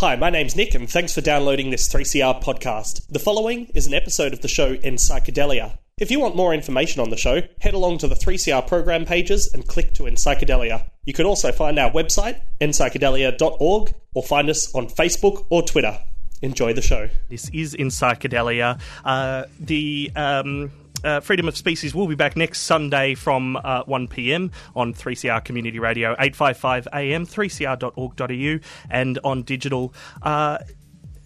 Hi, my name's Nick, and thanks for downloading this 3CR podcast. The following is an episode of the show in Psychedelia. If you want more information on the show, head along to the 3CR program pages and click to In Psychedelia. You can also find our website, inpsychedelia.org, or find us on Facebook or Twitter. Enjoy the show. This is In Psychedelia. Uh, the. Um uh, Freedom of Species will be back next Sunday from uh, 1 pm on 3CR Community Radio, 855 AM, 3cr.org.au, and on digital. Uh,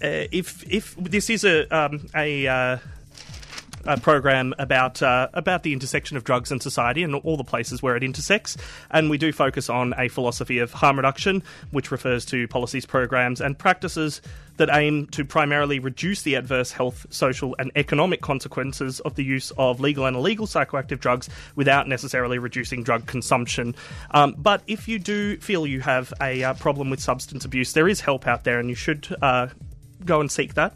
uh, if if this is a um, a uh, program about uh, about the intersection of drugs and society and all the places where it intersects. And we do focus on a philosophy of harm reduction, which refers to policies, programs, and practices that aim to primarily reduce the adverse health, social, and economic consequences of the use of legal and illegal psychoactive drugs without necessarily reducing drug consumption. Um, but if you do feel you have a uh, problem with substance abuse, there is help out there, and you should uh, go and seek that.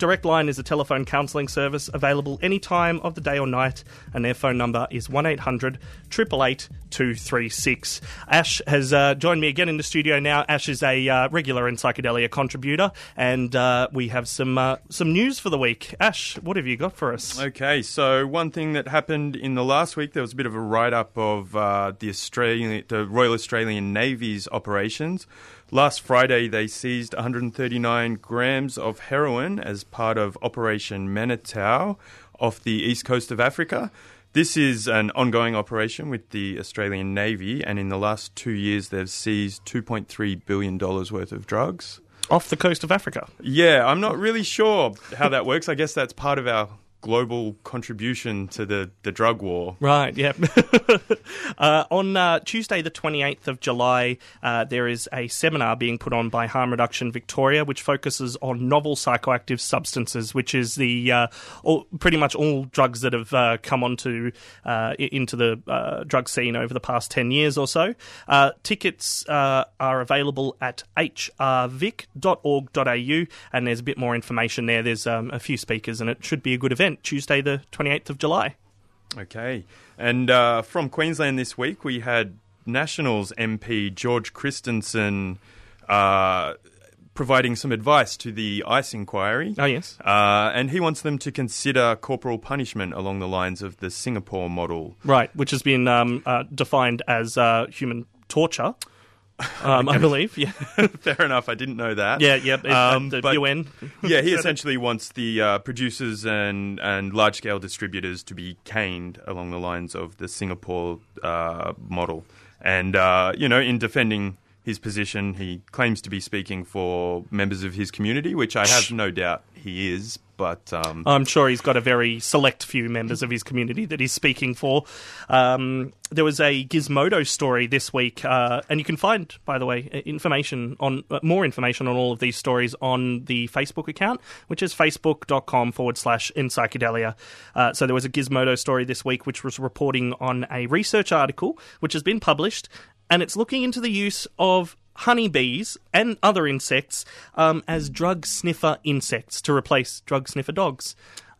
Direct Line is a telephone counselling service available any time of the day or night, and their phone number is 1800 888 236. Ash has uh, joined me again in the studio now. Ash is a uh, regular in Psychedelia contributor, and uh, we have some uh, some news for the week. Ash, what have you got for us? Okay, so one thing that happened in the last week, there was a bit of a write up of uh, the Australian, the Royal Australian Navy's operations. Last Friday, they seized 139 grams of heroin as part of Operation Manitou off the east coast of Africa. This is an ongoing operation with the Australian Navy, and in the last two years, they've seized $2.3 billion worth of drugs. Off the coast of Africa? Yeah, I'm not really sure how that works. I guess that's part of our global contribution to the, the drug war. Right, yeah. uh, on uh, Tuesday, the 28th of July, uh, there is a seminar being put on by Harm Reduction Victoria, which focuses on novel psychoactive substances, which is the uh, all, pretty much all drugs that have uh, come onto uh, into the drug scene over the past 10 years or so. tickets are available at hrvic.org.au, and there's a bit more information there. There's um, a few speakers, and it should be a good event event, Tuesday, the 28th of July. Okay. And uh, from Queensland this week, we had Nationals MP George Christensen uh, providing some advice to the ICE inquiry. Oh, yes. Uh, and he wants them to consider corporal punishment along the lines of the Singapore model. Right, which has been um, uh, defined as uh, human torture. Um, I believe, yeah. Fair enough. I didn't know that. Yeah, yeah. Um, the UN. yeah, he essentially wants the uh, producers and and large scale distributors to be caned along the lines of the Singapore uh, model. And uh, you know, in defending his position, he claims to be speaking for members of his community, which I have no doubt he is but um, I'm sure he's got a very select few members of his community that he's speaking for. Um, there was a Gizmodo story this week, uh, and you can find, by the way, information on uh, more information on all of these stories on the Facebook account, which is facebook.com forward slash in psychedelia. Uh, so there was a Gizmodo story this week, which was reporting on a research article which has been published, and it's looking into the use of honeybees and other insects um, as drug sniffer insects to replace drug sniffer dogs.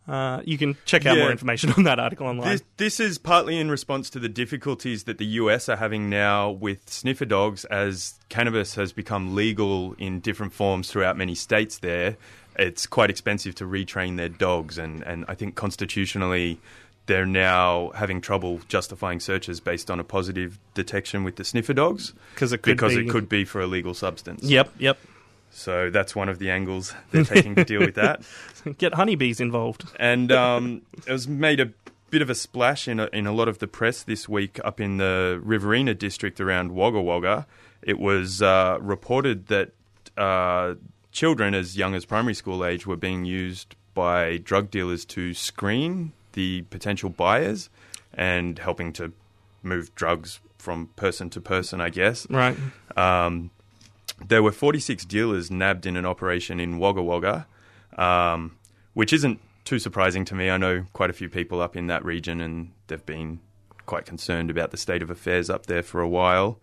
Uh, you can check out yeah. more information on that article online. This, this, is partly in response to the difficulties that the US are having now with sniffer dogs as cannabis has become legal in different forms throughout many states there. It's quite expensive to retrain their dogs, and, and I think constitutionally they're now having trouble justifying searches based on a positive detection with the sniffer dogs because it could because be... it could be for a legal substance. Yep, yep. So that's one of the angles they're taking to deal with that. Get honeybees involved. And um, it was made a bit of a splash in a, in a lot of the press this week up in the Riverina district around Wagga Wagga. It was uh, reported that uh, children as young as primary school age were being used by drug dealers to screen the potential buyers and helping to move drugs from person to person, I guess. Right. Um, there were 46 dealers nabbed in an operation in Wagga Wagga, um, which isn't too surprising to me. I know quite a few people up in that region and they've been quite concerned about the state of affairs up there for a while.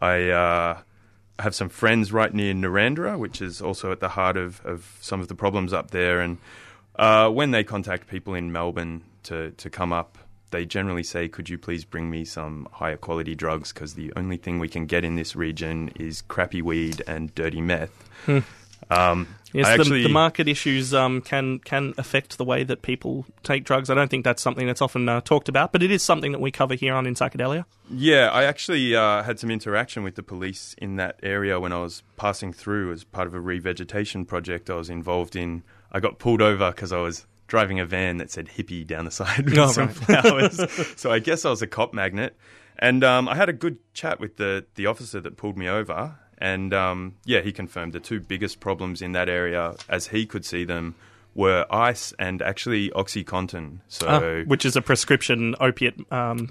I uh, have some friends right near Narrandera, which is also at the heart of, of some of the problems up there. And uh, when they contact people in Melbourne, to, to come up, they generally say, Could you please bring me some higher quality drugs? Because the only thing we can get in this region is crappy weed and dirty meth. Hmm. Um, Yes, the, actually, the market issues um, can can affect the way that people take drugs. I don't think that's something that's often uh, talked about, but it is something that we cover here on In Psychedelia. Yeah, I actually uh, had some interaction with the police in that area when I was passing through as part of a revegetation project I was involved in. I got pulled over because I was driving a van that said hippie down the side with Oh, some right. flowers. so I guess I was a cop magnet. And um, I had a good chat with the, the officer that pulled me over. And um, yeah, he confirmed the two biggest problems in that area, as he could see them, were ice and actually OxyContin. So Ah, which is a prescription opiate um,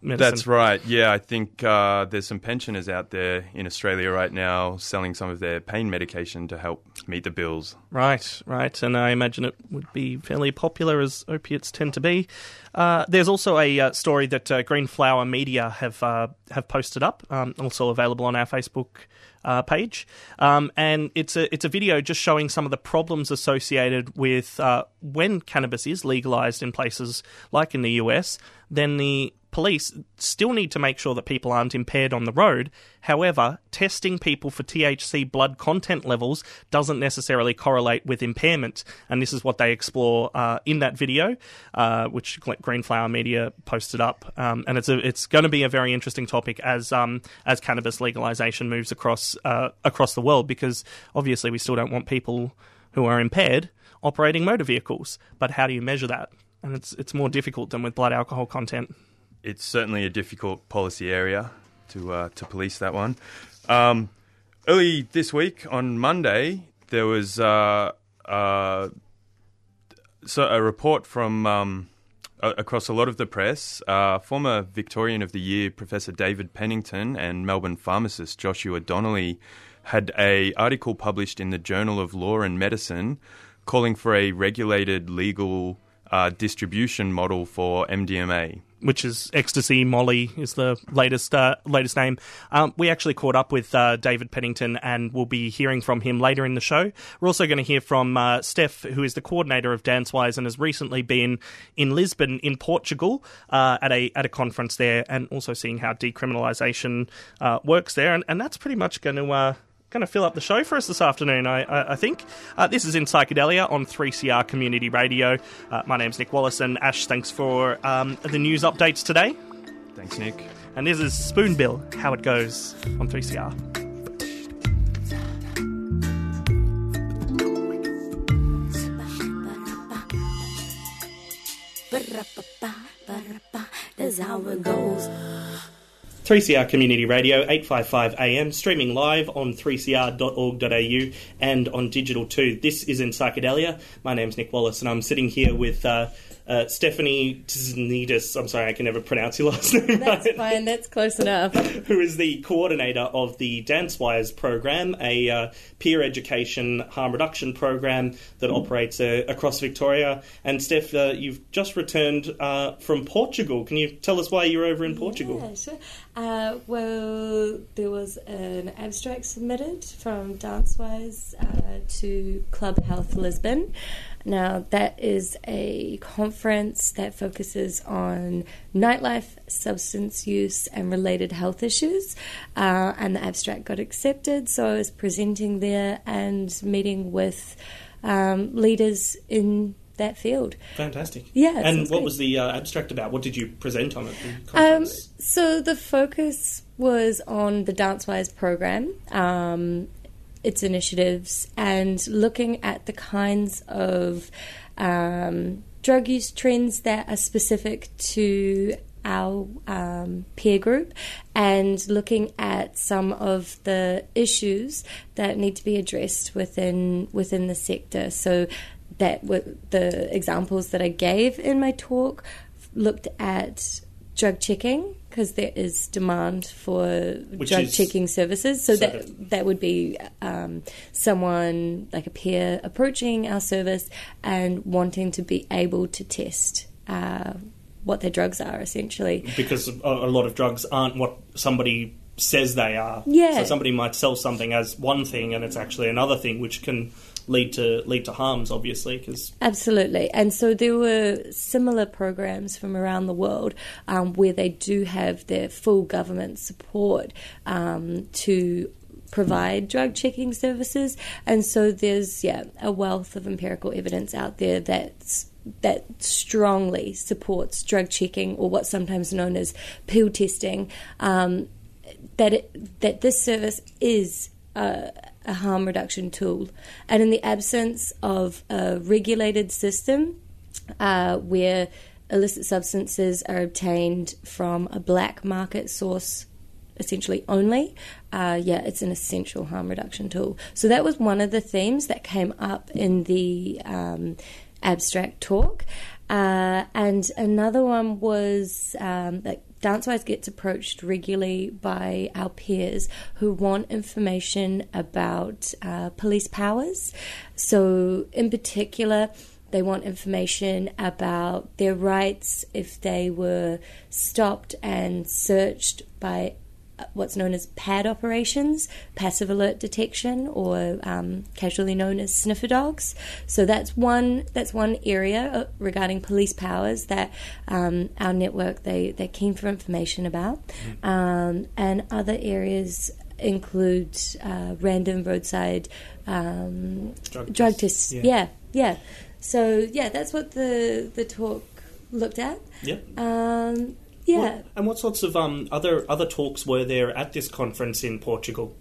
medicine. that's right. Yeah, I think uh, there's some pensioners out there in Australia right now selling some of their pain medication to help meet the bills. Right, right, and I imagine it would be fairly popular as opiates tend to be. Uh, there's also a uh, story that uh, Green Flower Media have uh, have posted up, um, also available on our Facebook uh, page, um, and it's a it's a video just showing some of the problems associated with uh, when cannabis is legalized in places like in the US. Then the police still need to make sure that people aren't impaired on the road. However, testing people for THC blood content levels doesn't necessarily correlate with impairment, and this is what they explore uh, in that video, uh, which Greenflower Media posted up. Um, and it's a, it's going to be a very interesting topic as um, as cannabis legalization moves across uh, across the world, because obviously we still don't want people who are impaired operating motor vehicles. But how do you measure that? And it's it's more difficult than with blood alcohol content. It's certainly a difficult policy area to uh, to police that one. Um, early this week on Monday, there was uh, uh, so a report from um, across a lot of the press. Uh, former Victorian of the Year Professor David Pennington and Melbourne pharmacist Joshua Donnelly had a article published in the Journal of Law and Medicine calling for a regulated legal uh, distribution model for MDMA. which is ecstasy. Molly is the latest uh, latest name. Um, we actually caught up with uh, David Pennington, and we'll be hearing from him later in the show. We're also going to hear from uh, Steph, who is the coordinator of Dancewise and has recently been in Lisbon, in Portugal, uh, at a at a conference there, and also seeing how decriminalisation uh, works there. And, and that's pretty much going to. Going to fill up the show for us this afternoon, I, I, I think. Uh, this is in Psychedelia on 3CR Community Radio. Uh, my name's Nick Wallace, and Ash, thanks for um, the news updates today. Thanks, Nick. And this is Spoonbill, how it goes on 3CR. That's how it goes. 3CR Community Radio, 855 AM, streaming live on 3cr.org.au and on digital too. This is in Psychedelia. My name's Nick Wallace, and I'm sitting here with uh, uh, Stephanie Tznides. I'm sorry, I can never pronounce your last name That's right. fine. That's close enough. who is the coordinator of the DanceWise program, a uh, peer education harm reduction program that operates uh, across Victoria. And Steph, uh, you've just returned uh, from Portugal. Can you tell us why you're over in Portugal? Yeah, sure. Uh, well, there was an abstract submitted from Dancewise uh, to Club Health Lisbon. Now, that is a conference that focuses on nightlife, substance use, and related health issues. Uh, and the abstract got accepted, so I was presenting there and meeting with um, leaders in that field. Fantastic. Yeah, And what good. was the uh, abstract about? What did you present on at the Um, so the focus was on the DanceWise program, um, its initiatives, and looking at the kinds of um, drug use trends that are specific to our um, peer group and looking at some of the issues that need to be addressed within within the sector. So that the examples that I gave in my talk looked at drug checking because there is demand for Which drug is- checking services. So, so that that would be um, someone like a peer approaching our service and wanting to be able to test uh, what their drugs are, essentially. because a, a lot of drugs aren't what somebody says they are. Yeah. So somebody might sell something as one thing and it's actually another thing, which can lead to lead to harms, obviously. Because Absolutely. And so there were similar programs from around the world um, where they do have their full government support um, to provide drug checking services, and so there's yeah a wealth of empirical evidence out there that's that strongly supports drug checking or what's sometimes known as pill testing. Um, that it, that this service is a, a harm reduction tool, and in the absence of a regulated system uh, where illicit substances are obtained from a black market source essentially only, uh, yeah, it's an essential harm reduction tool. So that was one of the themes that came up in the um, abstract talk. Uh, and another one was um, that DanceWise gets approached regularly by our peers who want information about uh, police powers. So, in particular, they want information about their rights if they were stopped and searched by what's known as PAD operations, passive alert detection, or um, casually known as sniffer dogs. So that's one that's one area uh, regarding police powers that um, our network they they're keen for information about, mm. um, and other areas include uh, random roadside um, drug, drug, tests. Yeah. yeah, yeah. So yeah, that's what the the talk looked at. Yeah. Um, yeah. What, and what sorts of um, other other talks were there at this conference in Portugal?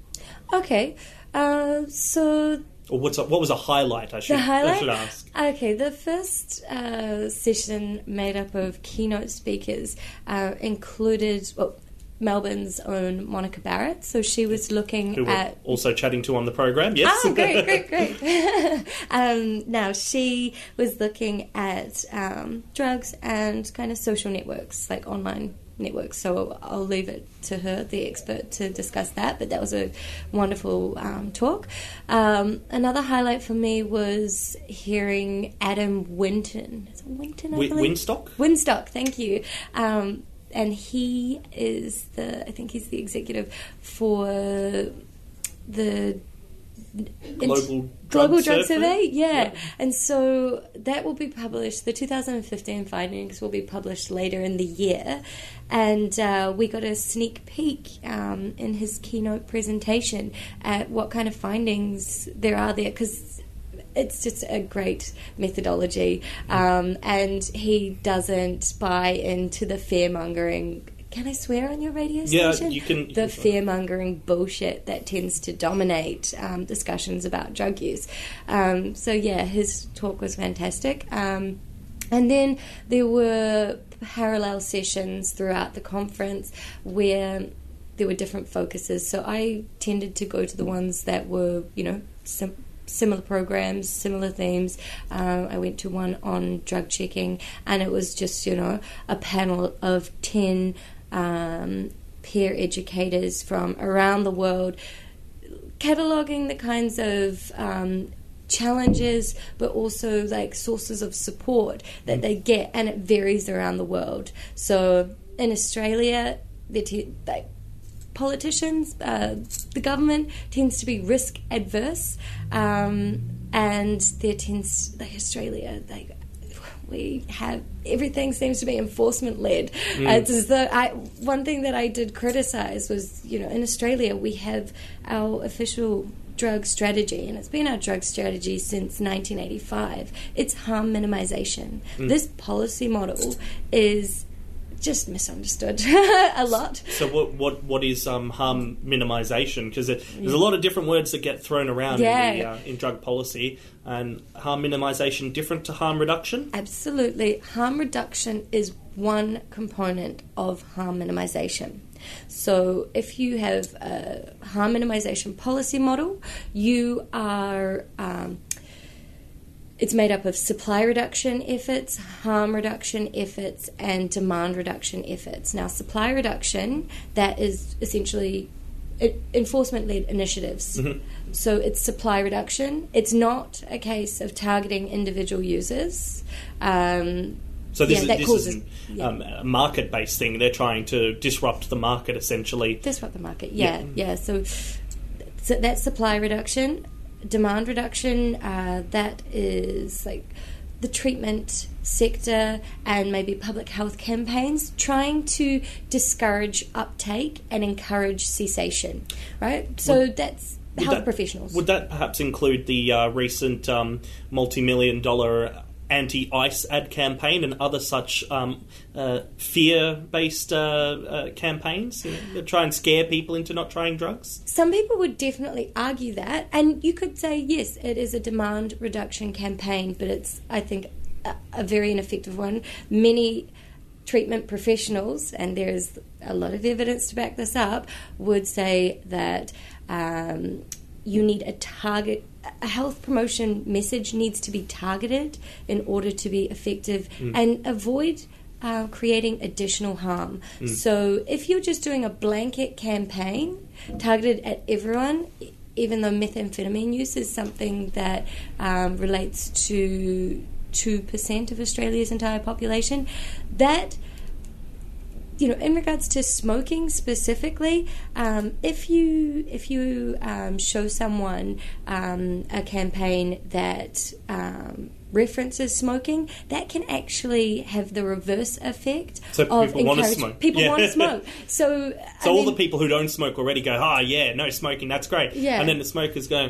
Okay, uh, so. Or what's a, what was a highlight? I should, the highlight? I should ask. Okay, the first uh, session made up of keynote speakers uh, included. Well, Melbourne's own Monica Barratt. So she was looking Who at also chatting to on the program. Yes. Oh, great, great, great. um, now she was looking at um, drugs and kind of social networks, like online networks. So I'll leave it to her, the expert, to discuss that. But that was a wonderful um, talk. Um, another highlight for me was hearing Adam Winton. Is it Winton? I Winstock. Winstock. Thank you. Um, and he is the I think he's the executive for the global global drug, drug survey. Yeah. yeah. and so that will be published. The 2015 findings will be published later in the year, and uh, we got a sneak peek um, in his keynote presentation at what kind of findings there are there because it's just a great methodology, um, and he doesn't buy into the fear mongering. Can I swear on your radio station? Yeah, you can. the fear mongering bullshit that tends to dominate um, discussions about drug use. Um, so yeah, his talk was fantastic. Um, and then there were parallel sessions throughout the conference where there were different focuses. So I tended to go to the ones that were, you know, sim- similar programs, similar themes. Um, I went to one on drug checking, and it was just you know a panel of ten um, peer educators from around the world, cataloging the kinds of um, challenges, but also like sources of support that they get, and it varies around the world. So in Australia, they t- like politicians, uh, the government tends to be risk adverse, um, and there tends like Australia, like we have everything seems to be enforcement led. Mm. Uh, it's as though I, one thing that I did criticize was, you know, in Australia we have our official drug strategy, and it's been our drug strategy since 1985. It's harm minimization. Mm. This policy model is just misunderstood a lot. So what what what is um, harm minimization? Because there's yeah. a lot of different words that get thrown around yeah. in, the, uh, in drug policy, and harm minimization different to harm reduction. Absolutely, harm reduction is one component of harm minimization. So, if you have a harm minimization policy model, you are um, it's made up of supply reduction efforts, harm reduction efforts, and demand reduction efforts. Now, supply reduction, that is essentially enforcement led initiatives. Mm-hmm. So it's supply reduction. It's not a case of targeting individual users. Um, so this yeah, is, this causes, is yeah. um, a market based thing. They're trying to disrupt the market essentially. Disrupt the market, yeah, yeah. yeah. So, so that's supply reduction demand reduction, uh, that is like the treatment sector and maybe public health campaigns trying to discourage uptake and encourage cessation, right? So Would- that's Would health that- professionals. Would that perhaps include the uh, recent um, multi-million dollar anti-ice ad campaign and other such um, uh, fear-based uh, uh, campaigns you know, that try and scare people into not trying drugs? Some people would definitely argue that, and you could say yes, it is a demand reduction campaign, but it's I think a, a very ineffective one. Many treatment professionals, and there's a lot of evidence to back this up, would say that um, you need a target. A health promotion message needs to be targeted in order to be effective, and avoid uh, creating additional harm. So, if you're just doing a blanket campaign targeted at everyone, even though methamphetamine use is something that um, relates to 2% of Australia's entire population, that you know, in regards to smoking specifically, um, if you if you um, show someone um, a campaign that um, references smoking, that can actually have the reverse effect So of people wanna smoke. People Yeah. want to smoke. So, So I all the people who don't smoke already go, ah, yeah, no smoking, that's great. Yeah. And then the smokers go,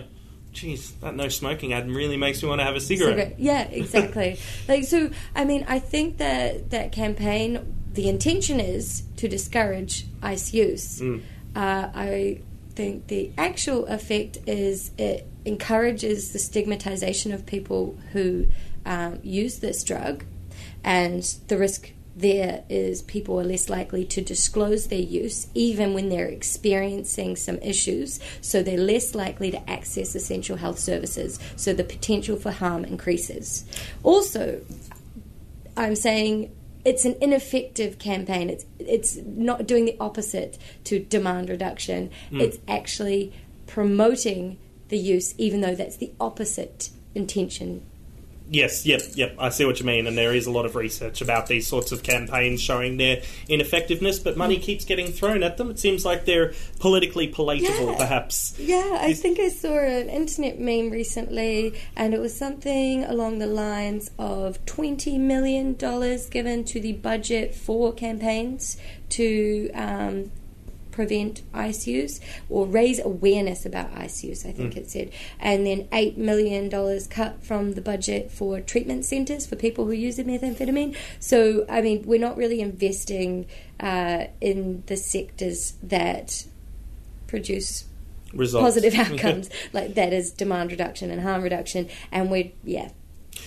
geez, that no smoking ad really makes me want to have a cigarette. Cigarette. Yeah, exactly. like so, I mean, I think that that campaign, the intention is to discourage ice use. Mm. Uh, I think the actual effect is it encourages the stigmatization of people who um, use this drug, and the risk there is people are less likely to disclose their use even when they're experiencing some issues, so they're less likely to access essential health services, so the potential for harm increases. Also, I'm saying it's an ineffective campaign. It's it's not doing the opposite to demand reduction. Hmm. It's actually promoting the use, even though that's the opposite intention. Yes, yep, yep. I see what you mean, and there is a lot of research about these sorts of campaigns showing their ineffectiveness, but money keeps getting thrown at them. It seems like they're politically palatable, Yeah. perhaps. Yeah, I think I saw an internet meme recently, and it was something along the lines of $20 million given to the budget for campaigns to um, prevent ice use or raise awareness about ice use, I think it said. And then $8 million cut from the budget for treatment centres for people who use the methamphetamine. So, I mean, we're not really investing uh, in the sectors that produce Results. positive outcomes like that is demand reduction and harm reduction and we're yeah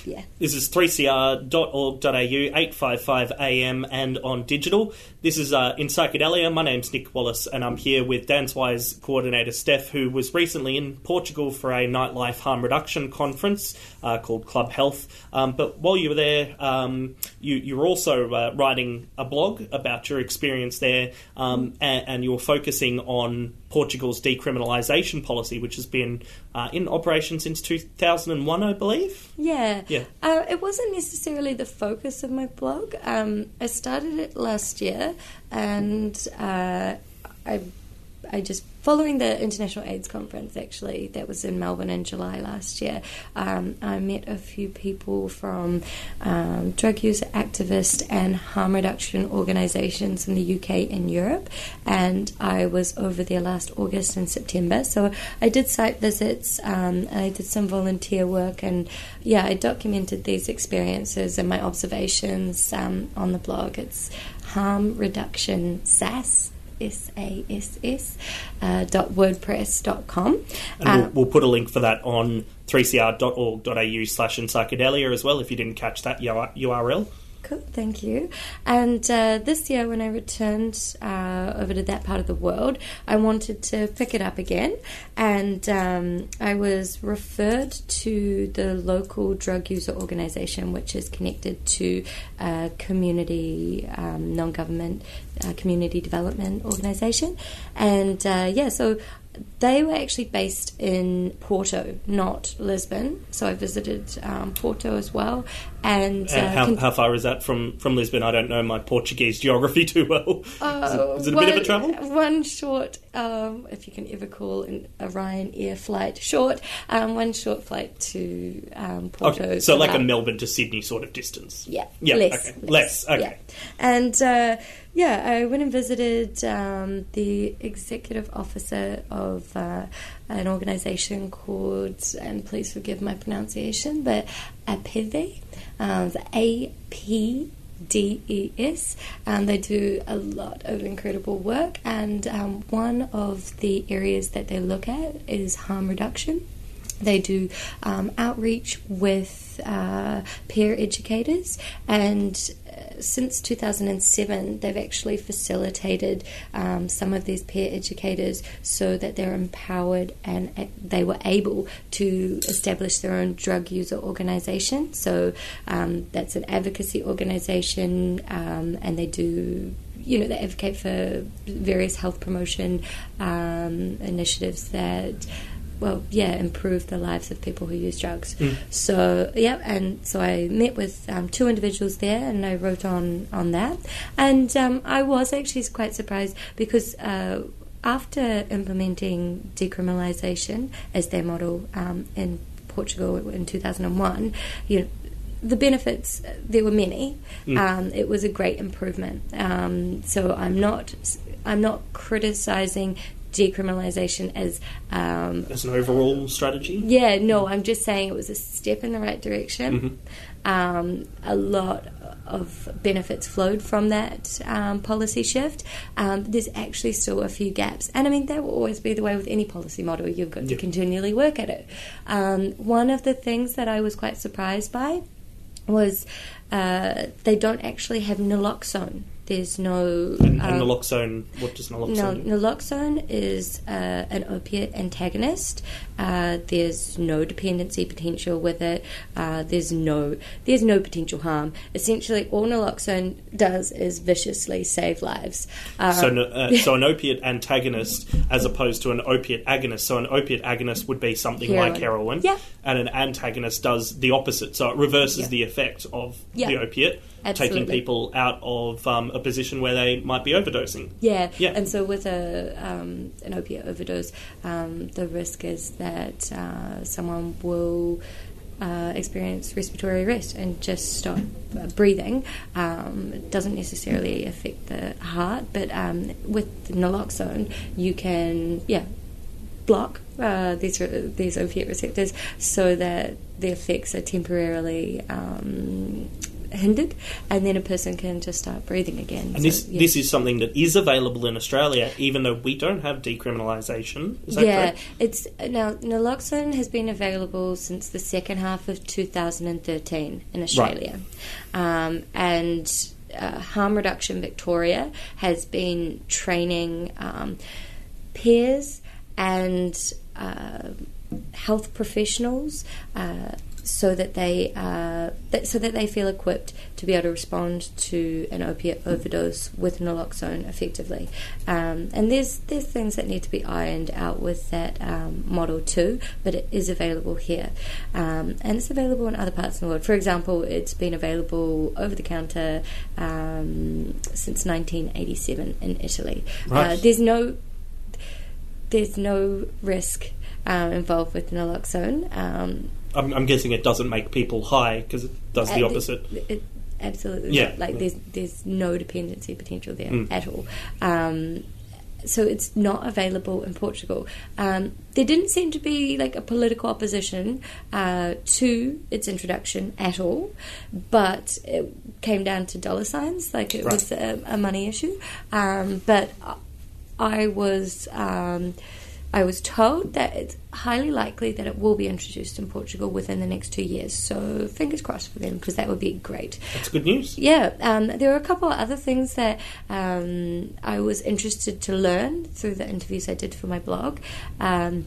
yeah This is 3cr.org.au, 855 AM, and on digital. This is uh, in Psychedelia. My name's Nick Wallace, and I'm here with Dancewise coordinator Steph, who was recently in Portugal for a nightlife harm reduction conference uh, called Club Health. Um, but while you were there, um, you, were also uh, writing a blog about your experience there, um, and, and you were focusing on Portugal's decriminalisation policy, which has been uh, in operation since 2001, I believe. yeah Yeah. uh, it wasn't necessarily the focus of my blog um, I started it last year and uh, I I just following the International AIDS Conference actually that was in Melbourne in July last year. Um, I met a few people from um, drug user activists and harm reduction organisations in the UK and Europe, and I was over there last August and September. So I did site visits, um, I did some volunteer work, and yeah, I documented these experiences and my observations um, on the blog. It's harm reduction SAS. S A S S uh, dot wordpress dot com. And Uh, we'll, we'll put a link for that on 3cr.org.au slash psychedelia as well if you didn't catch that URL. Cool, thank you. And uh, this year, when I returned uh, over to that part of the world, I wanted to pick it up again. And um, I was referred to the local drug user organisation, which is connected to a community, um, non government, uh, community development organisation. And uh, yeah, so they were actually based in Porto, not Lisbon. So I visited um, Porto as well. And, uh, how, con- how far is that from, from Lisbon? I don't know my Portuguese geography too well. Oh, is, it, is it a bit of a one- travel? One short um, if you can ever call an, a Ryanair flight short, um, one short flight to um, Porto. Okay, so like a Melbourne to Sydney sort of distance. Yeah, Yeah, less, okay. Less, okay. Yeah. And uh, yeah, I went and visited um, the executive officer of uh, an organisation called, and please forgive my pronunciation, but um, the A P D E S. and they do a lot of incredible work, and um, one of the areas that they look at is harm reduction. They do um, outreach with uh, peer educators, and uh, since 2007, they've actually facilitated um, some of these peer educators so that they're empowered and they were able to establish their own drug user organization. So um, that's an advocacy organization, um, and they do you know, they advocate for various health promotion um, initiatives that, well, yeah, improve the lives of people who use drugs. So, yeah, and so I met with um, two individuals there, and I wrote on on that, and um, I was actually quite surprised because. Uh, after implementing decriminalisation as their model um, in Portugal in 2001, you know, the benefits there were many. Um, it was a great improvement. Um, so I'm not I'm not criticizing decriminalisation as um, As an overall strategy. yeah no I'm just saying it was a step in the right direction. Um, a lot of benefits flowed from that um, policy shift. Um, there's actually still a few gaps, and I mean that will always be the way with any policy model. You've got to continually work at it. Um, one of the things that I was quite surprised by was uh, they don't actually have naloxone. There's no And, and um, naloxone, what does naloxone no, do? naloxone is uh, an opiate antagonist. Uh, there's no dependency potential with it. Uh, there's no there's no potential harm. Essentially, all naloxone does is viciously save lives. Uh, So, uh, so an opiate antagonist as opposed to an opiate agonist. So an opiate agonist would be something like Heroin. heroin, Yeah. and an antagonist does the opposite. So it reverses Yeah. the effect of Yeah. the opiate, taking people out of um, a position where they might be overdosing. Yeah, Yeah. and so with a um, an opiate overdose, um, the risk is that uh, someone will uh, experience respiratory arrest and just stop uh, breathing. Um, it doesn't necessarily affect the heart, but um, with naloxone, you can yeah block uh, these these opiate receptors so that the effects are temporarily. Hindered and then a person can just start breathing again And this yeah. this is something that is available in Australia, even though we don't have decriminalisation. Yeah, correct? it's now naloxone has been available since the second half of 2013 in Australia, um, and uh, Harm Reduction Victoria has been training um, peers and uh, health professionals. Uh, so that they uh, that, so that they feel equipped to be able to respond to an opiate overdose with naloxone effectively. Um, and there's there's things that need to be ironed out with that um, model too, but it is available here, um, and it's available in other parts of the world. For example, it's been available over the counter um, since 1987 in Italy. Right. Uh, there's no there's no risk um, involved with naloxone. Um, I'm, I'm guessing it doesn't make people high because it does the opposite. It, it- absolutely. Yeah. Like there's there's no dependency potential there Mm. at all. Um, so it's not available in Portugal. Um, there didn't seem to be like a political opposition uh, to its introduction at all, but it came down to dollar signs. Like it Right. was a, a money issue. Um, but I was. I was told that it's highly likely that it will be introduced in Portugal within the next two years. So fingers crossed for them because that would be great. That's good news. Yeah, um, there were a couple of other things that um, I was interested to learn through the interviews I did for my blog. Um,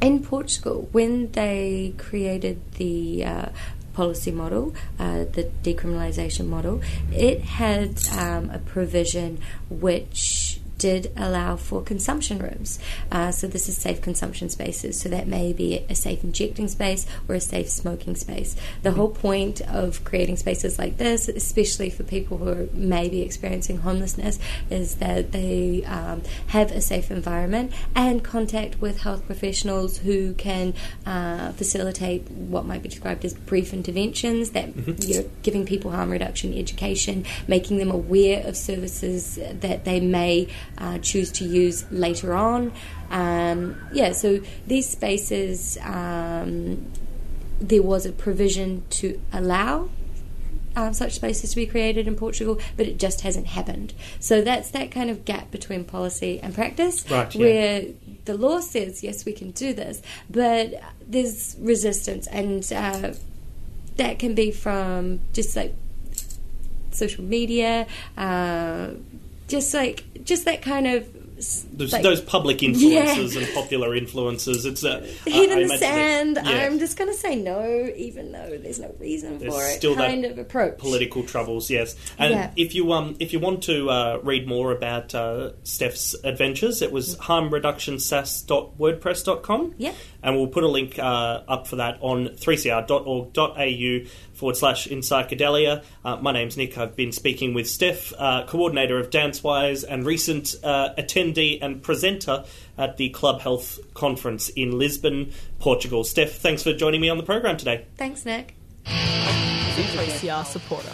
in Portugal, when they created the uh, policy model, uh, the decriminalisation model, it had um, a provision which did allow for consumption rooms. Uh, so this is safe consumption spaces. So that may be a safe injecting space or a safe smoking space. The whole point of creating spaces like this, especially for people who are maybe experiencing homelessness, is that they um, have a safe environment and contact with health professionals who can uh, facilitate what might be described as brief interventions that mm-hmm. you're giving people harm reduction education, making them aware of services that they may uh, choose to use later on. Um, yeah, so these spaces, um, there was a provision to allow um, such spaces to be created in Portugal, but it just hasn't happened. So that's that kind of gap between policy and practice, right, yeah. where the law says yes, we can do this, but there's resistance, and uh, that can be from just like social media, uh, just like just that kind of those, like, those public influences yeah. and popular influences. It's a head in the sand. yeah. I'm just going to say no, even though there's no reason there's for it. Still kind of approach. Political troubles, yes. And yeah. if you um if you want to uh, read more about uh, Steph's adventures, it was harmreductionsas.wordpress.com. Yeah. And we'll put a link uh, up for that on 3cr.org.au forward slash in psychedelia. Uh, my name's Nick. I've been speaking with Steph, uh, coordinator of Dancewise and recent uh, attendee and presenter at the Club Health Conference in Lisbon, Portugal. Steph, thanks for joining me on the program today. Thanks, Nick. 3CR supporter.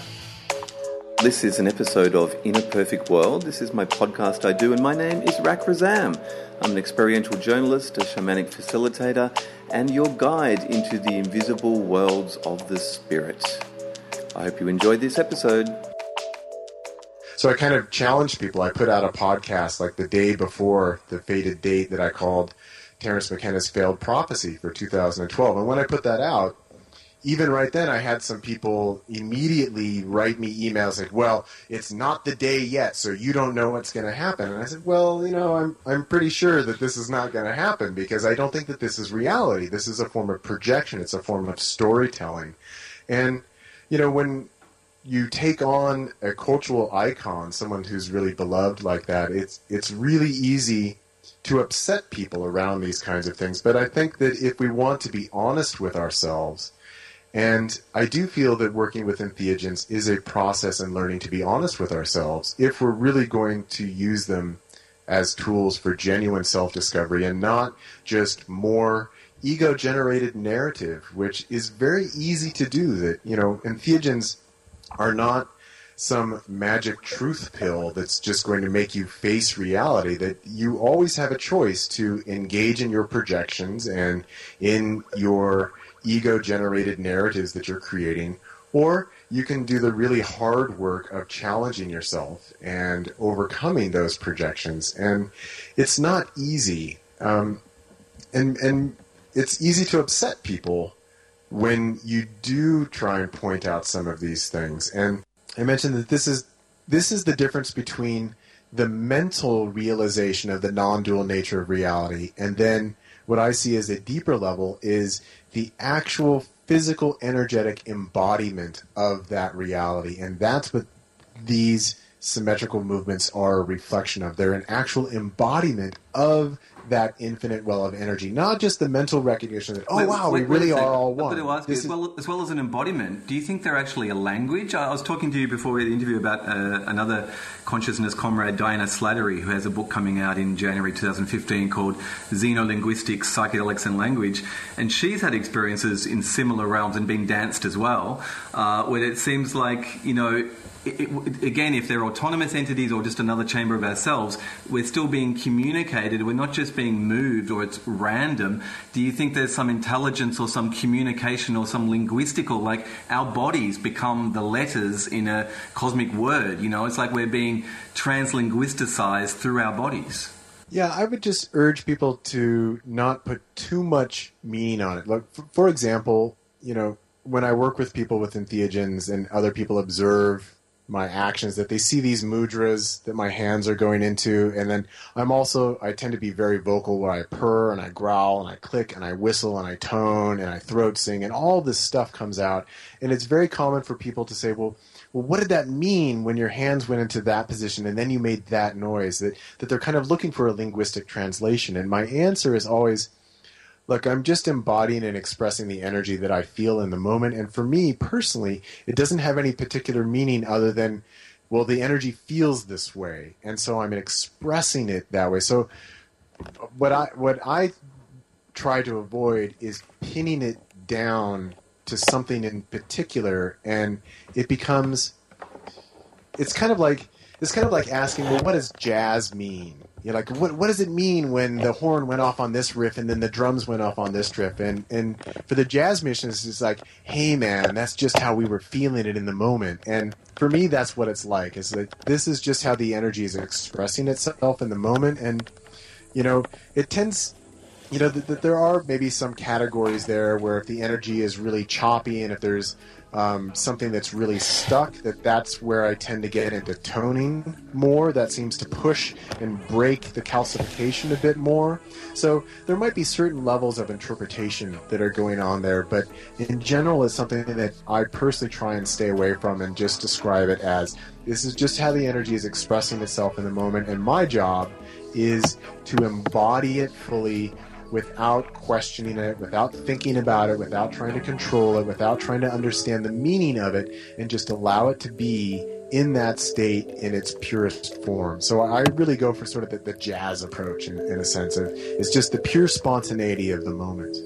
This is an episode of In a Perfect World. This is my podcast I do, and my name is Rak Razam. I'm an experiential journalist, a shamanic facilitator, and your guide into the invisible worlds of the spirit. I hope you enjoyed this episode. So I kind of challenged people. I put out a podcast like the day before the fated date that I called Terence McKenna's Failed Prophecy for 2012. And when I put that out, even right then, I had some people immediately write me emails like, "Well, it's not the day yet, so you don't know what's going to happen." And I said, "Well, you know, I'm I'm pretty sure that this is not going to happen because I don't think that this is reality. This is a form of projection. It's a form of storytelling." And you know, when you take on a cultural icon, someone who's really beloved like that, it's it's really easy to upset people around these kinds of things. But I think that if we want to be honest with ourselves and I do feel that working with entheogens is a process in learning to be honest with ourselves if we're really going to use them as tools for genuine self discovery and not just more ego generated narrative, which is very easy to do. That, you know, entheogens are not some magic truth pill that's just going to make you face reality. That you always have a choice to engage in your projections and in your ego generated narratives that you're creating, or you can do the really hard work of challenging yourself and overcoming those projections. And it's not easy. Um, and, and it's easy to upset people when you do try and point out some of these things. And I mentioned that this is this is the difference between the mental realization of the non-dual nature of reality and then what I see as a deeper level is the actual physical, energetic embodiment of that reality. And that's what these symmetrical movements are a reflection of. They're an actual embodiment of that infinite well of energy, not just the mental recognition that, oh, wait, wow, wait, we really are all one. You, as, well, as well as an embodiment, do you think they're actually a language? I was talking to you before the interview about uh, another consciousness comrade, Diana Slattery, who has a book coming out in January 2015 called Xenolinguistics, Psychedelics and Language. And she's had experiences in similar realms and being danced as well, uh, where it seems like, you know, it, it, again, if they're autonomous entities or just another chamber of ourselves, we're still being communicated. We're not just being moved or it's random. Do you think there's some intelligence or some communication or some linguistical, like our bodies become the letters in a cosmic word? You know, it's like we're being translinguisticized through our bodies. Yeah, I would just urge people to not put too much meaning on it. Like, for example, you know, when I work with people with entheogens and other people observe my actions that they see these mudras that my hands are going into. And then i'm also i tend to be very vocal where i purr and i growl and i click and i whistle and i tone and i throat sing. And all this stuff comes out. And it's very common for people to say well well what did that mean when your hands went into that position and then you made that noise? That that they're kind of looking for a linguistic translation. And my answer is always look, I'm just embodying and expressing the energy that I feel in the moment. And for me personally, it doesn't have any particular meaning other than, well, the energy feels this way. And so I'm expressing it that way. So what I, what I try to avoid is pinning it down to something in particular. And it becomes, it's kind of like, it's kind of like asking, well, what does jazz mean? You're like, what what does it mean when the horn went off on this riff and then the drums went off on this riff? And and for the jazz musicians, it's like, hey man, that's just how we were feeling it in the moment. And for me, that's what it's like. Is that this is just how the energy is expressing itself in the moment, and you know, it tends. You know that, that there are maybe some categories there where if the energy is really choppy and if there's um, something that's really stuck, that that's where I tend to get into toning more. That seems to push and break the calcification a bit more. So there might be certain levels of interpretation that are going on there, but in general, it's something that I personally try and stay away from and just describe it as this is just how the energy is expressing itself in the moment, and my job is to embody it fully without questioning it, without thinking about it, without trying to control it, without trying to understand the meaning of it, and just allow it to be in that state in its purest form. So I really go for sort of the, the jazz approach in, in, a sense of it's just the pure spontaneity of the moment.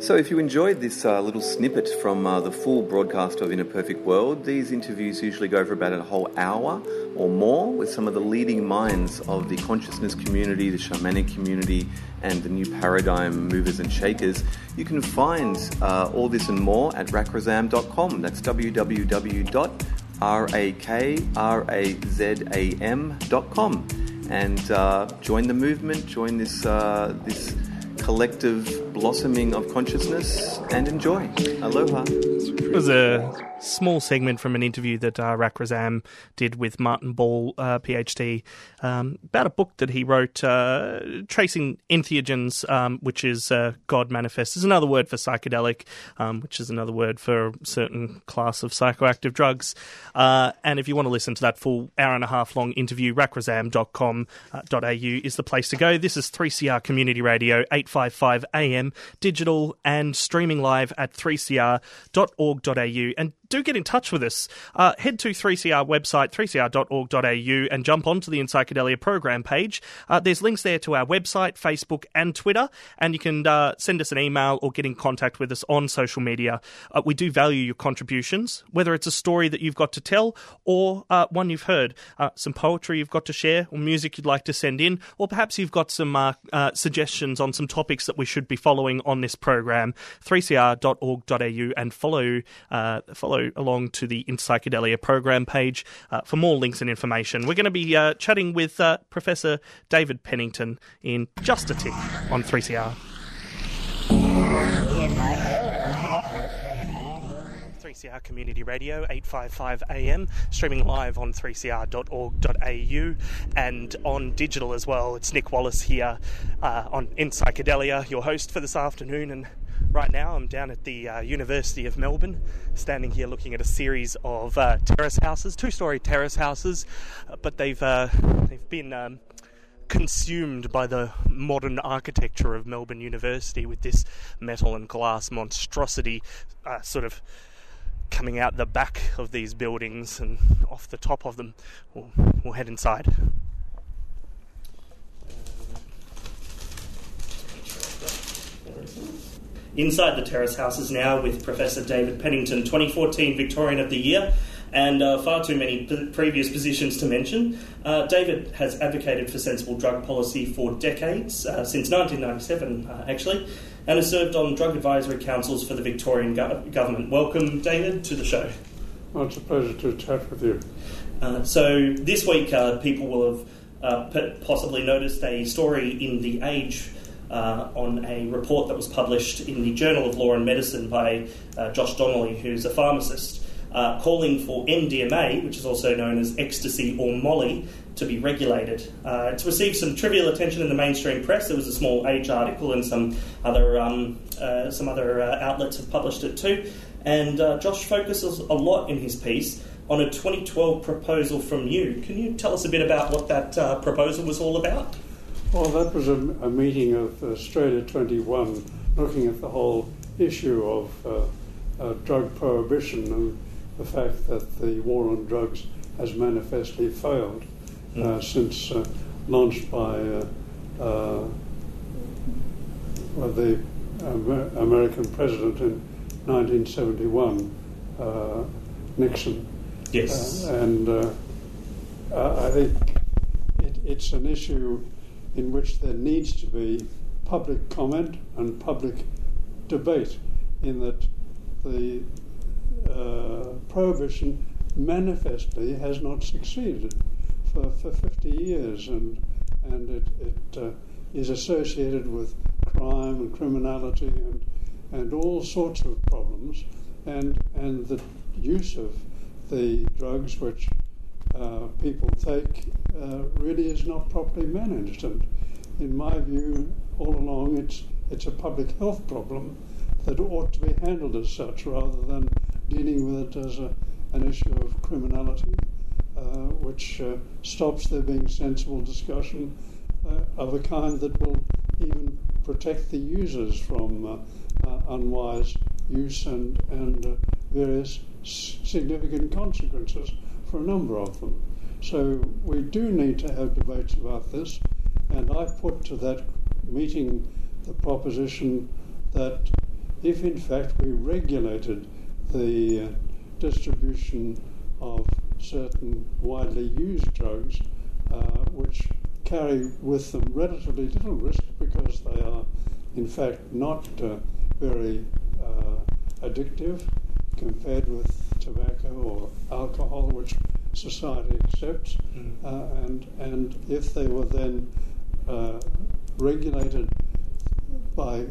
So, if you enjoyed this uh, little snippet from uh, the full broadcast of In a Perfect World, these interviews usually go for about a whole hour or more with some of the leading minds of the consciousness community, the shamanic community, and the new paradigm movers and shakers. You can find uh, all this and more at rakrazam.com. That's www.rakrazam.com. And uh, join the movement, join this, uh, this collective blossoming of consciousness and enjoy. Aloha. It was a small segment from an interview that uh, Rakrazam did with Martin Ball, uh, PhD, um, about a book that he wrote uh, tracing entheogens, um, which is uh, God manifest. is another word for psychedelic, um, which is another word for a certain class of psychoactive drugs. and if you want to listen to that full hour and a half long interview, rakrazam.com.au is the place to go. This is 3CR Community Radio, 855 AM, digital and streaming live at 3cr.org.au. And do get in touch with us. Uh, head to 3CR website, 3cr.org.au, and jump onto the In program page. Uh, there's links there to our website, Facebook, and Twitter, and you can uh, send us an email or get in contact with us on social media. Uh, we do value your contributions, whether it's a story that you've got to tell or uh, one you've heard, uh, some poetry you've got to share, or music you'd like to send in, or perhaps you've got some suggestions on some topics that we should be following on this program. 3cr.org.au and follow follow along to the In Psychedelia program page uh, for more links and information. We're going to be uh, chatting with uh, Professor David Pennington in just a tick on 3CR. 3CR Community Radio, 855 AM, streaming live on 3cr.org.au and on digital as well. It's Nick Wallace here uh, on In Psychedelia, your host for this afternoon, and Right now, I'm down at the uh, University of Melbourne, standing here looking at a series of uh, terrace houses, two-story terrace houses, uh, but they've uh, they've been um, consumed by the modern architecture of Melbourne University with this metal and glass monstrosity, uh, sort of coming out the back of these buildings and off the top of them. We'll, we'll head inside. Inside the terrace houses now with Professor David Pennington, 2014 Victorian of the Year, and uh, far too many p- previous positions to mention. Uh, David has advocated for sensible drug policy for decades, uh, since 1997 uh, actually, and has served on drug advisory councils for the Victorian go- government. Welcome, David, to the show. Oh, it's a pleasure to chat with you. Uh, so, this week, uh, people will have possibly noticed a story in The Age uh, on a report that was published in the Journal of Law and Medicine by uh, Josh Donnelly, who's a pharmacist. uh, calling for MDMA, which is also known as ecstasy or Molly, to be regulated. Uh, it's received some trivial attention in the mainstream press. There was a small Age article, and some other um, uh, some other uh, outlets have published it too. And Josh focuses a lot in his piece on a 2012 proposal from you. Can you tell us a bit about what that proposal was all about? Well, that was a, a, meeting of Australia 21 looking at the whole issue of uh, uh, drug prohibition and the fact that the war on drugs has manifestly failed mm. since uh, launched by uh, the American president in 1971, Nixon. Yes. Uh, and uh, I think it, it's an issue in which there needs to be public comment and public debate, in that the uh, prohibition manifestly has not succeeded for, for 50 years, and, and it, it uh, is associated with crime and criminality and, and all sorts of problems, and, and the use of the drugs which uh, people take uh, really is not properly managed. And in my view, all along, it's, it's a public health problem that ought to be handled as such rather than dealing with it as a, an issue of criminality, uh, which uh, stops there being sensible discussion uh, of a kind that will even protect the users from unwise use and, and various significant consequences for a number of them. So we do need to have debates about this, and I put to that meeting the proposition that if in fact we regulated the uh, distribution of certain widely used drugs, uh, which carry with them relatively little risk because they are in fact not uh, very uh, addictive compared with tobacco or alcohol, which society accepts, mm. uh, and and if they were then uh, regulated by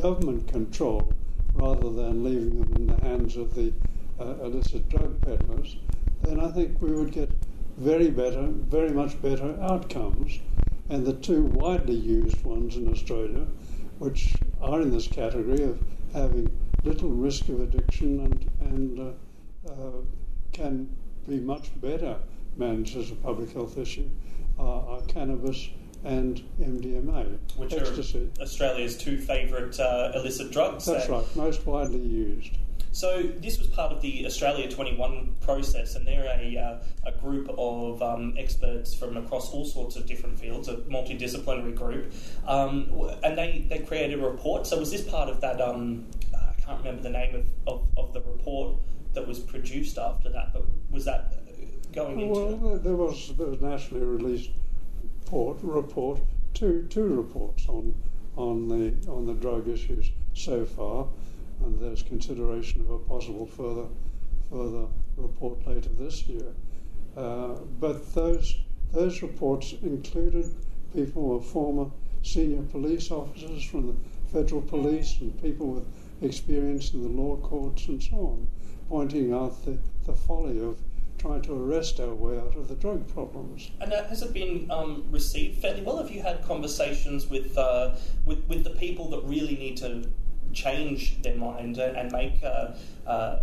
government control rather than leaving them in the hands of the uh, illicit drug peddlers, then I think we would get very better, very much better outcomes. And the two widely used ones in Australia, which are in this category of having little risk of addiction and, and uh, uh, can be much better managed as a public health issue are, are cannabis and MDMA, which ecstasy. are Australia's two favourite uh, illicit drugs. That's right, most widely used. So this was part of the Australia 21 process, and they're a, uh, a group of um, experts from across all sorts of different fields, a multidisciplinary group, um, and they, they created a report. So was this part of that um, can't remember the name of, of, of, the report that was produced after that, but was that going into? Well, there was there was nationally released report, report two two reports on on the on the drug issues so far, and there's consideration of a possible further further report later this year. Uh, but those those reports included people who were former senior police officers from the federal police and people with experience in the law courts and so on, pointing out the, the folly of trying to arrest our way out of the drug problems. And has it been um, received fairly well? Have you had conversations with, uh, with, with the people that really need to change their mind and make uh, uh,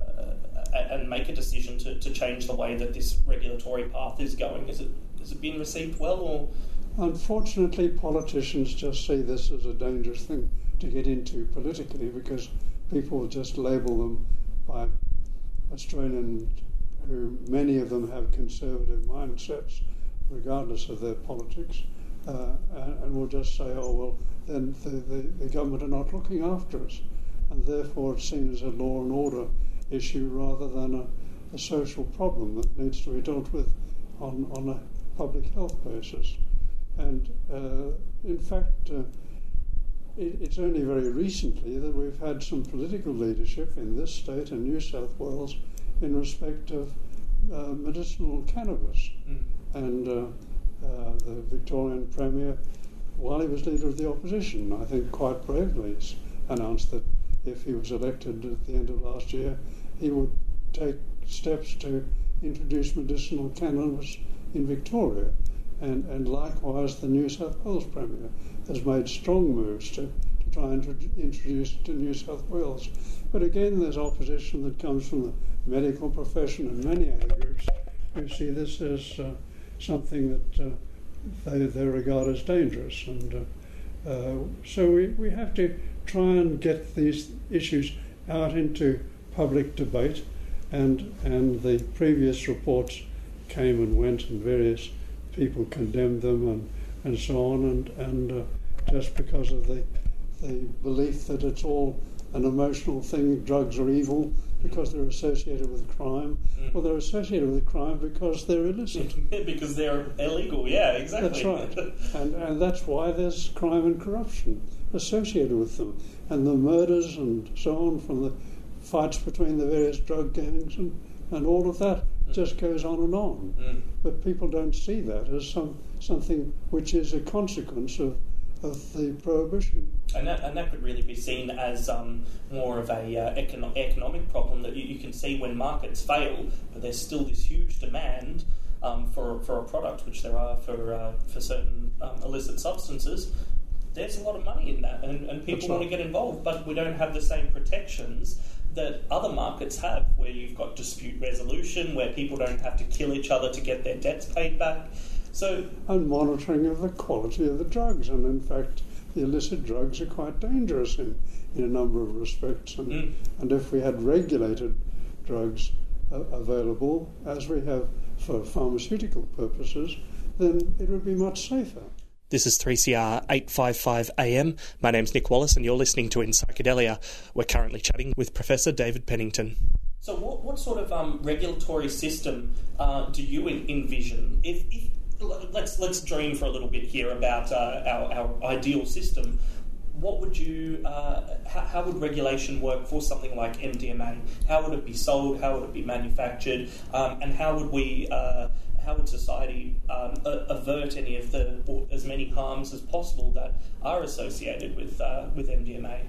and make a decision to, to change the way that this regulatory path is going? Is it has it been received well or? Unfortunately, politicians just see this as a dangerous thing to get into politically because people just label them by Australian, who many of them have conservative mindsets, regardless of their politics, uh, and, and will just say, oh, well, then the, the, the, government are not looking after us. And therefore it's seen as a law and order issue rather than a, a social problem that needs to be dealt with on, on a public health basis. And uh, in fact, uh, it's only very recently that we've had some political leadership in this state and New South Wales in respect of uh, medicinal cannabis. Mm. And uh, uh, the Victorian Premier, while he was leader of the opposition, I think quite bravely announced that if he was elected at the end of last year, he would take steps to introduce medicinal cannabis in Victoria. And, and likewise, the New South Wales Premier has made strong moves to, to try and introduce to New South Wales. But again, there's opposition that comes from the medical profession and many other groups who see this as uh, something that uh, they, they regard as dangerous. And uh, uh, so we, we have to try and get these issues out into public debate. And, and the previous reports came and went, and various people condemned them and, and so on. And, and uh, just because of the, the belief that it's all an emotional thing, drugs are evil because they're associated with crime. Mm. Well, they're associated with crime because they're illicit. because they're illegal, yeah, exactly. That's right. and, and that's why there's crime and corruption associated with them. And the murders and so on from the fights between the various drug gangs and, and all of that mm. just goes on and on. Mm. But people don't see that as some something which is a consequence of of the prohibition. And that, and that could really be seen as um, more of a uh, econo- economic problem that you, you, can see when markets fail, but there's still this huge demand um, for, for a product, which there are for, uh, for certain um, illicit substances. There's a lot of money in that, and, and people want to get involved, but we don't have the same protections that other markets have, where you've got dispute resolution, where people don't have to kill each other to get their debts paid back. So, and monitoring of the quality of the drugs, and in fact, the illicit drugs are quite dangerous in, in a number of respects. And, mm. and if we had regulated drugs uh, available, as we have for pharmaceutical purposes, then it would be much safer. This is 3CR 855 AM. My name's Nick Wallace, and you're listening to In Psychedelia. We're currently chatting with Professor David Pennington. So, what, what sort of um, regulatory system uh, do you envision? If, if let's let's dream for a little bit here about uh, our, our ideal system. What would you? Uh, how, how, would regulation work for something like MDMA? How would it be sold? How would it be manufactured? Um, and how would we? Uh, how would society um, avert any of the or as many harms as possible that are associated with uh, with MDMA?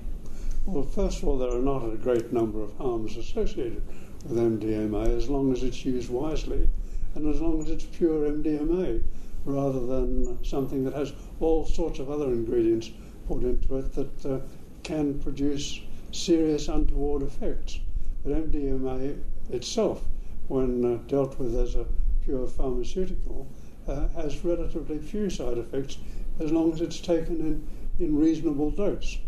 Well, first of all, there are not a great number of harms associated with MDMA as long as it's used wisely and as long as it's pure MDMA rather than something that has all sorts of other ingredients put into it that uh, can produce serious untoward effects. But MDMA itself, when uh, dealt with as a pure pharmaceutical, uh, has relatively few side effects as long as it's taken in, in reasonable dose.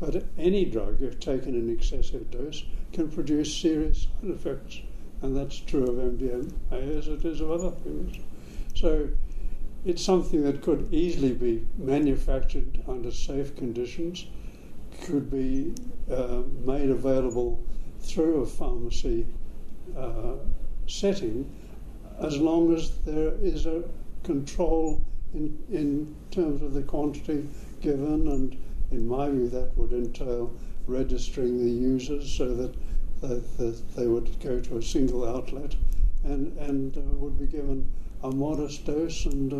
But any drug, if taken in excessive dose, can produce serious side effects and that's true of MDMA as it is of other things. So it's something that could easily be manufactured under safe conditions, could be uh, made available through a pharmacy uh, setting, as long as there is a control in, in terms of the quantity given, and in my view, that would entail registering the users so that that, they would go to a single outlet and, and uh, would be given a modest dose and uh,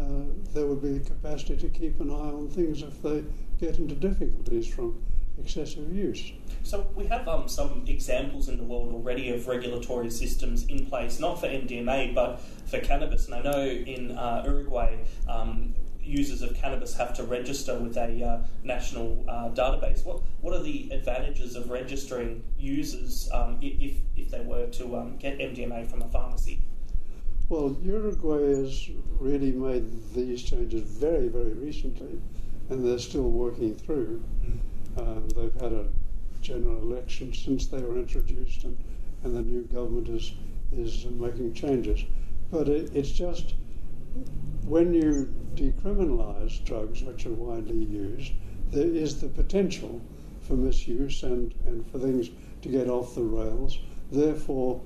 uh, there would be a capacity to keep an eye on things if they get into difficulties from excessive use. So we have um, some examples in the world already of regulatory systems in place, not for MDMA but for cannabis. And I know in uh, Uruguay, um, users of cannabis have to register with a uh, national uh, database. What what are the advantages of registering users um, if if they were to um, get MDMA from a pharmacy? Well, Uruguay has really made these changes very very recently, and they're still working through. Mm. Uh, they've had a general election since they were introduced, and, and the new government is is making changes. But it, it's just when you decriminalise drugs which are widely used, there is the potential for misuse and, and for things to get off the rails. Therefore,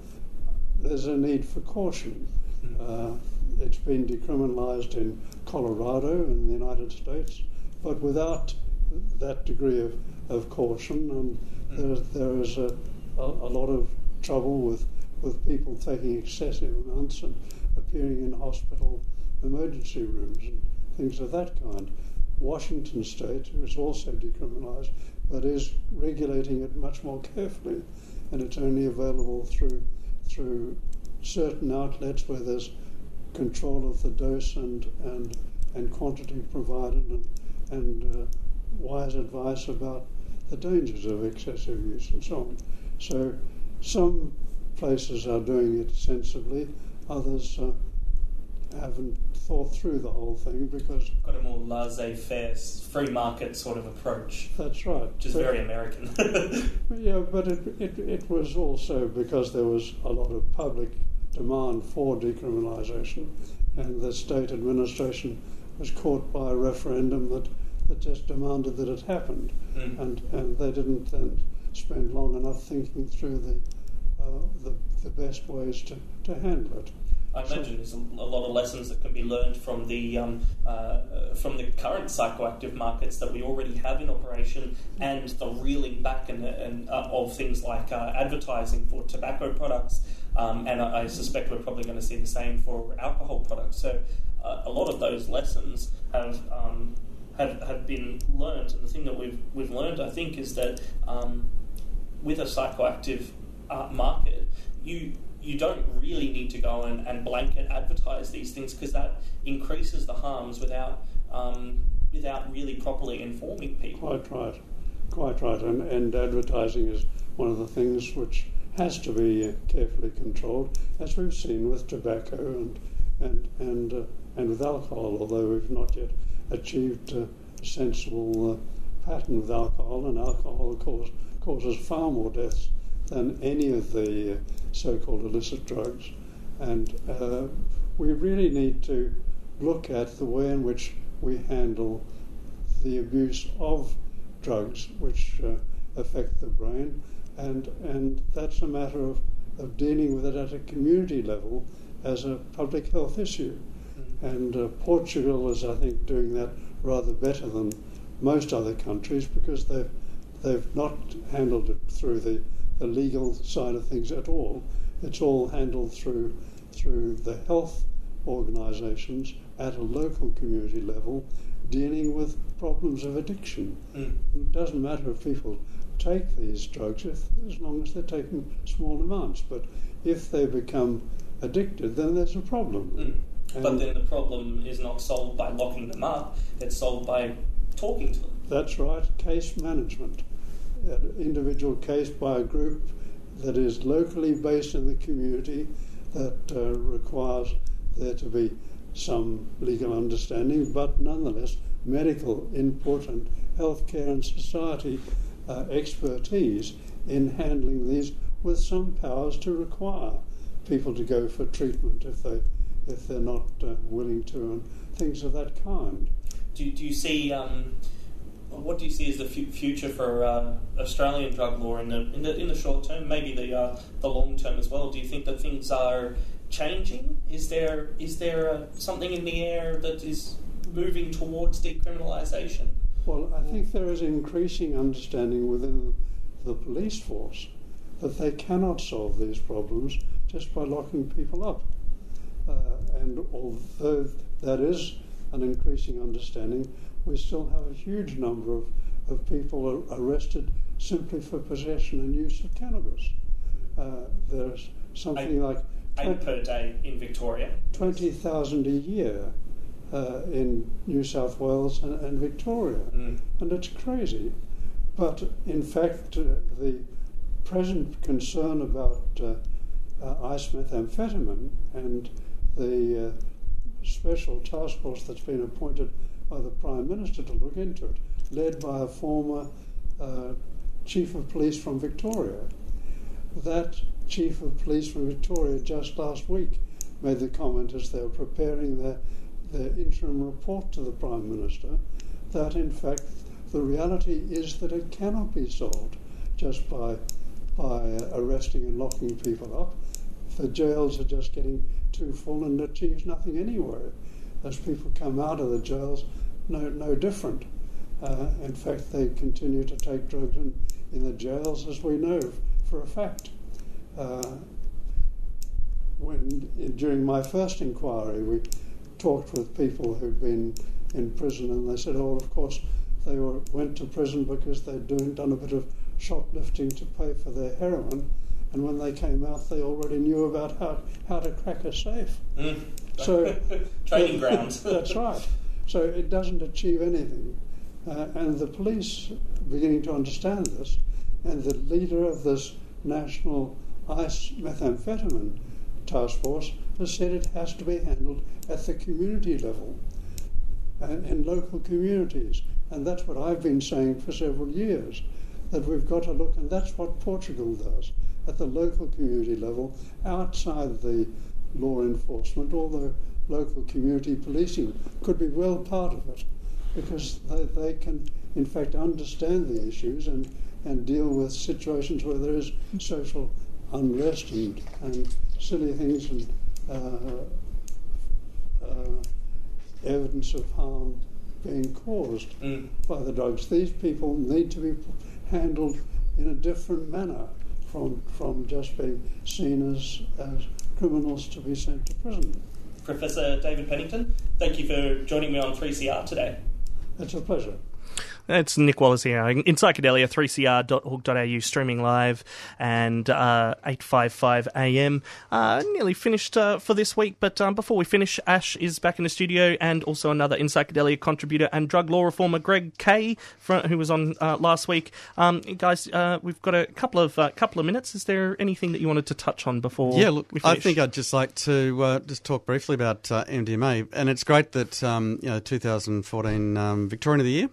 there's a need for caution. Hmm. Uh, it's been decriminalised in Colorado in the United States, but without that degree of, of caution, and hmm. there, there is a, a, a lot of trouble with, with people taking excessive amounts and appearing in hospital emergency rooms and things of that kind. Washington State is also decriminalised, but is regulating it much more carefully, and it's only available through through certain outlets where there's control of the dose and and and quantity provided and and uh, wise advice about the dangers of excessive use and so on. So some places are doing it sensibly, others uh, haven't thought through the whole thing because Got a more laissez-faire, free market sort of approach, that's right. which is But- very American. Yeah, but it, it, it was also because there was a lot of public demand for decriminalisation, and the state administration was caught by a referendum that, that just demanded that it happened, Mm. and, and they didn't then spend long enough thinking through the, uh, the, the best ways to, to handle it. I imagine there's a, lot of lessons that can be learned from the um, uh, from the current psychoactive markets that we already have in operation, and the reeling back and, and uh, of things like uh, advertising for tobacco products, um, and I, I suspect we're probably going to see the same for alcohol products. So uh, a lot of those lessons have. Um, have, have been learned, and the thing that we've we've learned, I think, is that um, with a psychoactive uh, market, you you don't really need to go and, and blanket advertise these things because that increases the harms without um, without really properly informing people. Quite right, quite right. And, and advertising is one of the things which has to be uh, carefully controlled, as we've seen with tobacco and and and uh, and with alcohol. Although we've not yet achieved uh, a sensible uh, pattern with alcohol, and alcohol, of course, causes far more deaths than any of the uh, so-called illicit drugs. And uh, we really need to look at the way in which we handle the abuse of drugs which uh, affect the brain, and and that's a matter of, of dealing with it at a community level as a public health issue. And uh, Portugal is, I think, doing that rather better than most other countries because they've they've not handled it through the, the legal side of things at all. It's all handled through through the health organisations at a local community level dealing with problems of addiction. Mm. It doesn't matter if people take these drugs if, as long as they're taking small amounts, but if they become addicted, then there's a problem. Mm. But then the problem is not solved by locking them up; it's solved by talking to them. That's right, case management. An individual case by a group that is locally based in the community that uh, requires there to be some legal understanding, but nonetheless medical input and healthcare and society uh, expertise in handling these with some powers to require people to go for treatment if they if they're not uh, willing to and things of that kind. Do, do you see um, what do you see as the fu- future for uh, Australian drug law in the, in the in the short term, maybe the uh, the long term as well? Do you think that things are changing? Is there is there uh, something in the air that is moving towards decriminalisation? Well, I think there is increasing understanding within the police force that they cannot solve these problems just by locking people up. Uh, and although that is an increasing understanding, we still have a huge number of, of people ar- arrested simply for possession and use of cannabis. Uh, there's something like Eight per day in Victoria. 20,000 a year uh, in New South Wales and, and Victoria. Mm. And it's crazy. But in fact, uh, the present concern about uh, uh, ice methamphetamine and the uh, special task force that's been appointed by the Prime Minister to look into it, led by a former uh, Chief of Police from Victoria. That Chief of Police from Victoria just last week made the comment as they were preparing their, their interim report to the Prime Minister that in fact the reality is that it cannot be solved just by, by arresting and locking people up. The jails are just getting too full and achieves nothing anywhere. As people come out of the jails, no, no different. Uh, in fact, they continue to take drugs in, in the jails, as we know for a fact. Uh, when during my first inquiry, we talked with people who'd been in prison, and they said, "Oh, of course, they were, went to prison because they'd doing, done a bit of shoplifting to pay for their heroin, and when they came out, they already knew about how, how to crack a safe. Mm. So Training grounds. that's right. So it doesn't achieve anything. Uh, and the police are beginning to understand this, and the leader of this national ice methamphetamine task force has said it has to be handled at the community level, uh, in local communities. And that's what I've been saying for several years, that we've got to look, and that's what Portugal does, at the local community level, outside the law enforcement, although local community policing could be well part of it, because they, they can, in fact, understand the issues and, and deal with situations where there is social unrest and, and silly things and uh, uh, evidence of harm being caused Mm. by the drugs. These people need to be handled in a different manner from, from just being seen as, as criminals to be sent to prison. Professor David Pennington, thank you for joining me on 3CR today. It's a pleasure. It's Nick Wallace here. In Psychedelia, 3cr.org.au, streaming live, and uh, 855 AM. Uh, nearly finished uh, for this week, but um, before we finish, Ash is back in the studio, and also another In Psychedelia contributor and drug law reformer, Greg Kay, who was on uh, last week. Um, guys, uh, we've got a couple of uh, couple of minutes. Is there anything that you wanted to touch on before? Yeah, look, I think I'd just like to uh, just talk briefly about uh, MDMA, and it's great that um, you know 2014 um, Victorian of the Year.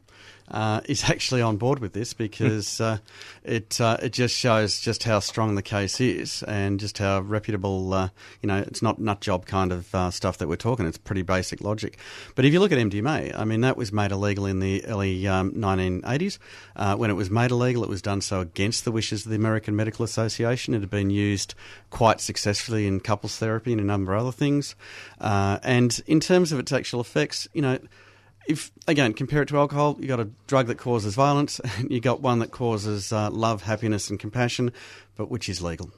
Uh, is actually on board with this because uh, it uh, it just shows just how strong the case is and just how reputable uh, you know it's not nut job kind of uh, stuff that we're talking. It's pretty basic logic. But if you look at MDMA, I mean that was made illegal in the early um, 1980s. Uh, when it was made illegal, it was done so against the wishes of the American Medical Association. It had been used quite successfully in couples therapy and a number of other things. Uh, and in terms of its actual effects, you know if again compare it to alcohol, you got a drug that causes violence, and you got one that causes uh, love, happiness, and compassion, but which is legal.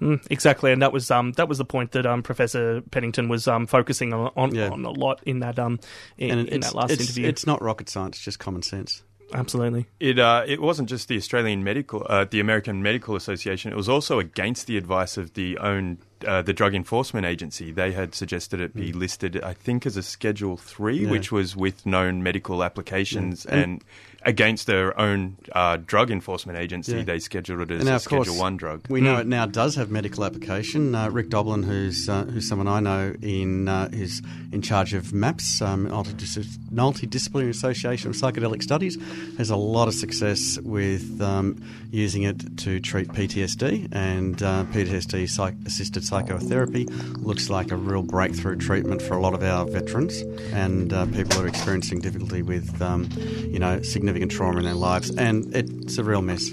Mm, exactly, and that was um, that was the point that um, Professor Pennington was um, focusing on on, Yeah. on a lot in that um in, and in that last it's, interview. it's not rocket science; it's just common sense. Absolutely. It uh, it wasn't just the Australian medical, uh, the American Medical Association. It was also against the advice of the own uh, the Drug Enforcement Agency. They had suggested it be listed, I think, as a Schedule Three. Yeah. which was with known medical applications, Yeah. And- and, against their own uh, Drug Enforcement Agency, Yeah. they scheduled it as now, a of course, Schedule One drug. We know it now does have medical application. Uh, Rick Doblin, who's uh, who's someone I know in uh, who's in charge of MAPS, um, Multidis- Multidisciplinary Association of Psychedelic Studies, has a lot of success with um, using it to treat PTSD and uh, PTSD psych- assisted psychotherapy. Looks like a real breakthrough treatment for a lot of our veterans and uh, people who are experiencing difficulty with um, you know significant trauma in their lives, and it's a real mess.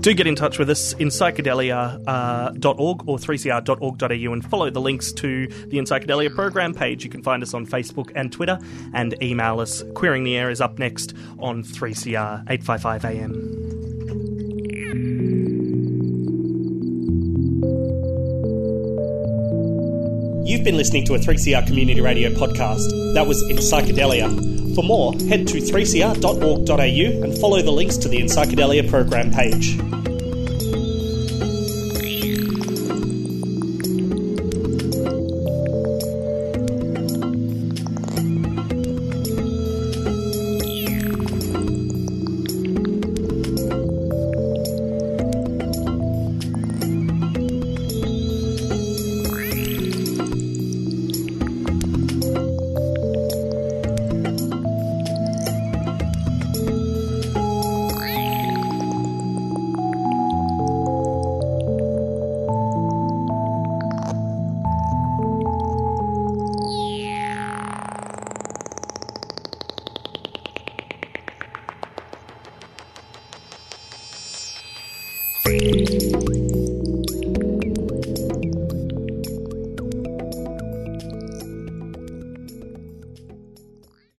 Do get in touch with us in psychedelia.org uh, .org or 3cr.org.au and follow the links to the In Psychedelia program page. You can find us on Facebook and Twitter and email us. Queering the Air is up next on 3CR 855 AM. You've been listening to a 3CR community radio podcast. That was In Psychedelia. For more, head to 3cr.org.au and follow the links to the Psychedelia program page.